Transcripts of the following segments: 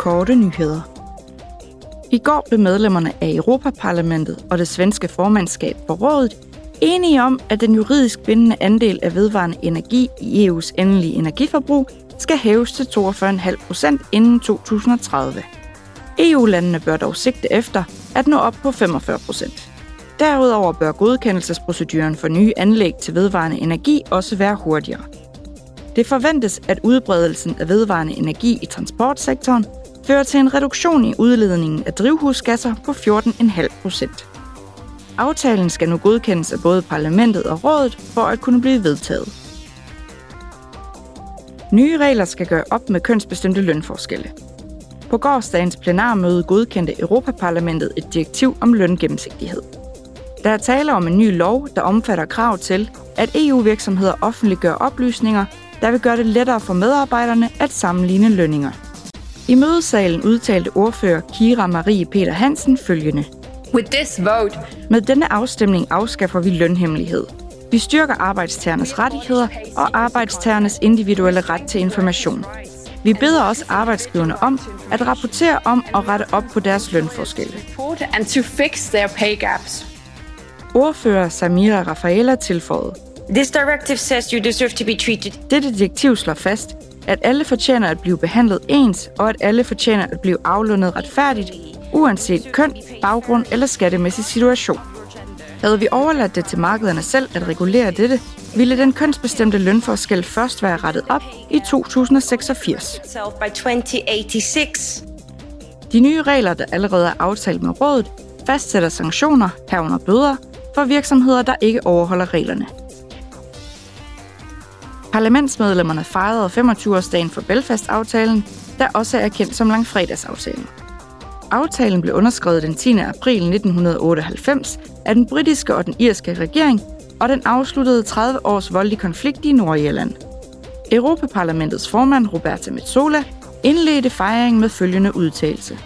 korte nyheder. I går blev medlemmerne af Europaparlamentet og det svenske formandskab for rådet enige om, at den juridisk bindende andel af vedvarende energi i EU's endelige energiforbrug skal hæves til 42,5 procent inden 2030. EU-landene bør dog sigte efter at nå op på 45 procent. Derudover bør godkendelsesproceduren for nye anlæg til vedvarende energi også være hurtigere. Det forventes, at udbredelsen af vedvarende energi i transportsektoren fører til en reduktion i udledningen af drivhusgasser på 14,5 procent. Aftalen skal nu godkendes af både parlamentet og rådet for at kunne blive vedtaget. Nye regler skal gøre op med kønsbestemte lønforskelle. På gårsdagens plenarmøde godkendte Europaparlamentet et direktiv om løngennemsigtighed. Der er tale om en ny lov, der omfatter krav til, at EU-virksomheder offentliggør oplysninger, der vil gøre det lettere for medarbejderne at sammenligne lønninger. I mødesalen udtalte ordfører Kira Marie Peter Hansen følgende. With this vote, Med denne afstemning afskaffer vi lønhemmelighed. Vi styrker arbejdstagernes rettigheder og arbejdstagernes individuelle ret til information. Vi beder også arbejdsgiverne om at rapportere om og rette op på deres lønforskelle. and to fix their pay gaps. Ordfører Samira Rafaela tilføjede. This directive says you deserve to be treated Dette direktiv slår fast, at alle fortjener at blive behandlet ens, og at alle fortjener at blive aflønnet retfærdigt, uanset køn, baggrund eller skattemæssig situation. Havde vi overladt det til markederne selv at regulere dette, ville den kønsbestemte lønforskel først være rettet op i 2086. 2086. De nye regler, der allerede er aftalt med rådet, fastsætter sanktioner, herunder bøder, for virksomheder, der ikke overholder reglerne. Parlamentsmedlemmerne fejrede 25-årsdagen for Belfast-aftalen, der også er kendt som Langfredagsaftalen. Aftalen blev underskrevet den 10. april 1998 af den britiske og den irske regering, og den afsluttede 30 års voldelig konflikt i Nordirland. Europaparlamentets formand Roberta Metsola indledte fejringen med følgende udtalelse.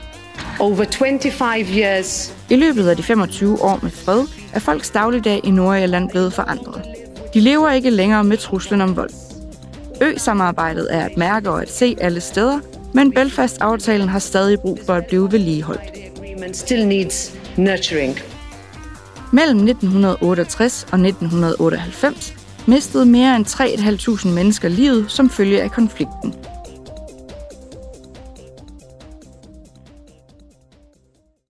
Over 25 years, I løbet af de 25 år med fred er folks dagligdag i Nordirland blevet forandret. De lever ikke længere med truslen om vold. Ø-samarbejdet er at mærke og at se alle steder, men Belfast-aftalen har stadig brug for at blive vedligeholdt. the agreement still needs nurturing. Mellem 1968 og 1998 mistede mere end 3.500 mennesker livet som følge af konflikten.